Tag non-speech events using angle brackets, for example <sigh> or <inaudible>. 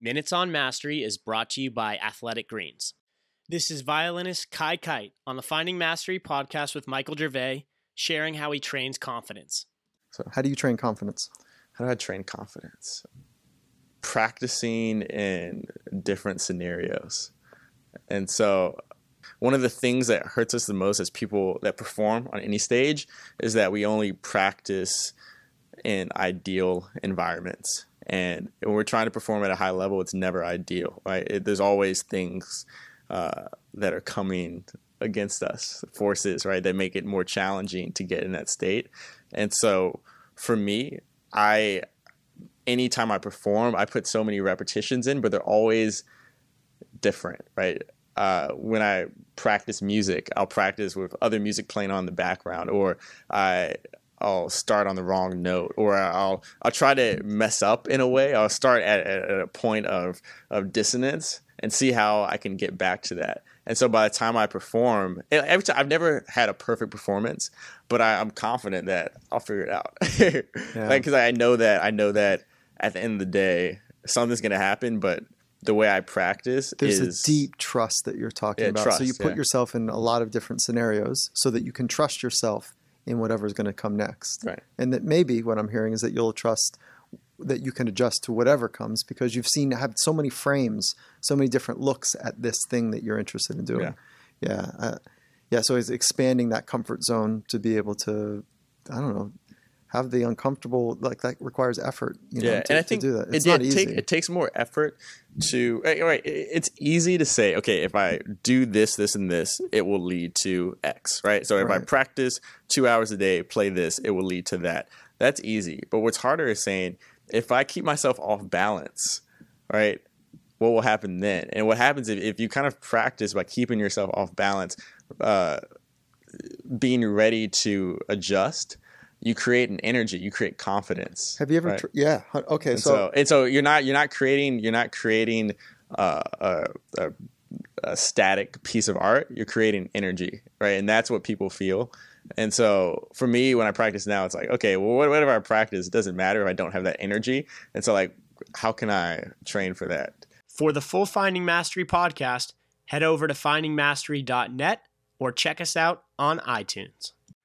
Minutes on Mastery is brought to you by Athletic Greens. This is violinist Kai Kight on the Finding Mastery podcast with Michael Gervais, sharing how he trains confidence. So, how do you train confidence? How do I train confidence? Practicing in different scenarios. And so, one of the things that hurts us the most as people that perform on any stage is that we only practice in ideal environments. And when we're trying to perform at a high level, it's never ideal, right? It, there's always things uh, that are coming against us, forces, right, that make it more challenging to get in that state. And so for me, I, anytime I perform, I put so many repetitions in, but they're always different, right? Uh, when I practice music, I'll practice with other music playing on the background, or I I'll start on the wrong note, or I'll I'll try to mess up in a way. I'll start at, at a point of of dissonance and see how I can get back to that. And so by the time I perform, every time I've never had a perfect performance, but I, am confident that I'll figure it out. <laughs> yeah. Like because I know that I know that at the end of the day something's gonna happen, but the way I practice There's is a deep trust that you're talking yeah, about. Trust, so you put yeah. yourself in a lot of different scenarios so that you can trust yourself in whatever's going to come next. Right. And that maybe what I'm hearing is that you'll trust that you can adjust to whatever comes because you've seen have so many frames, so many different looks at this thing that you're interested in doing. Yeah. Yeah. Uh, yeah. So it's expanding that comfort zone to be able to, I don't know, have the uncomfortable like that requires effort. You know, yeah, to, and I think do that. It's it, not easy. Take, it takes more effort to eh, right. It's easy to say, okay, if I do this, this, and this, it will lead to X. Right. So if right. I practice two hours a day, play this, it will lead to that. That's easy. But what's harder is saying if I keep myself off balance, right. What will happen then? And what happens if, if you kind of practice by keeping yourself off balance, uh, being ready to adjust, you create an energy you create confidence have you ever right? tr- yeah okay and so, so, and so you're not you're not creating you're not creating uh, a, a, a, static piece of art. You're creating energy right? And that's what people feel. And so for me when i practice now it's like okay well what whatever i practice? It doesn't matter if i don't have that energy. And so like how can i train for that? For the full finding mastery podcast head over to findingmastery.net or check us out on itunes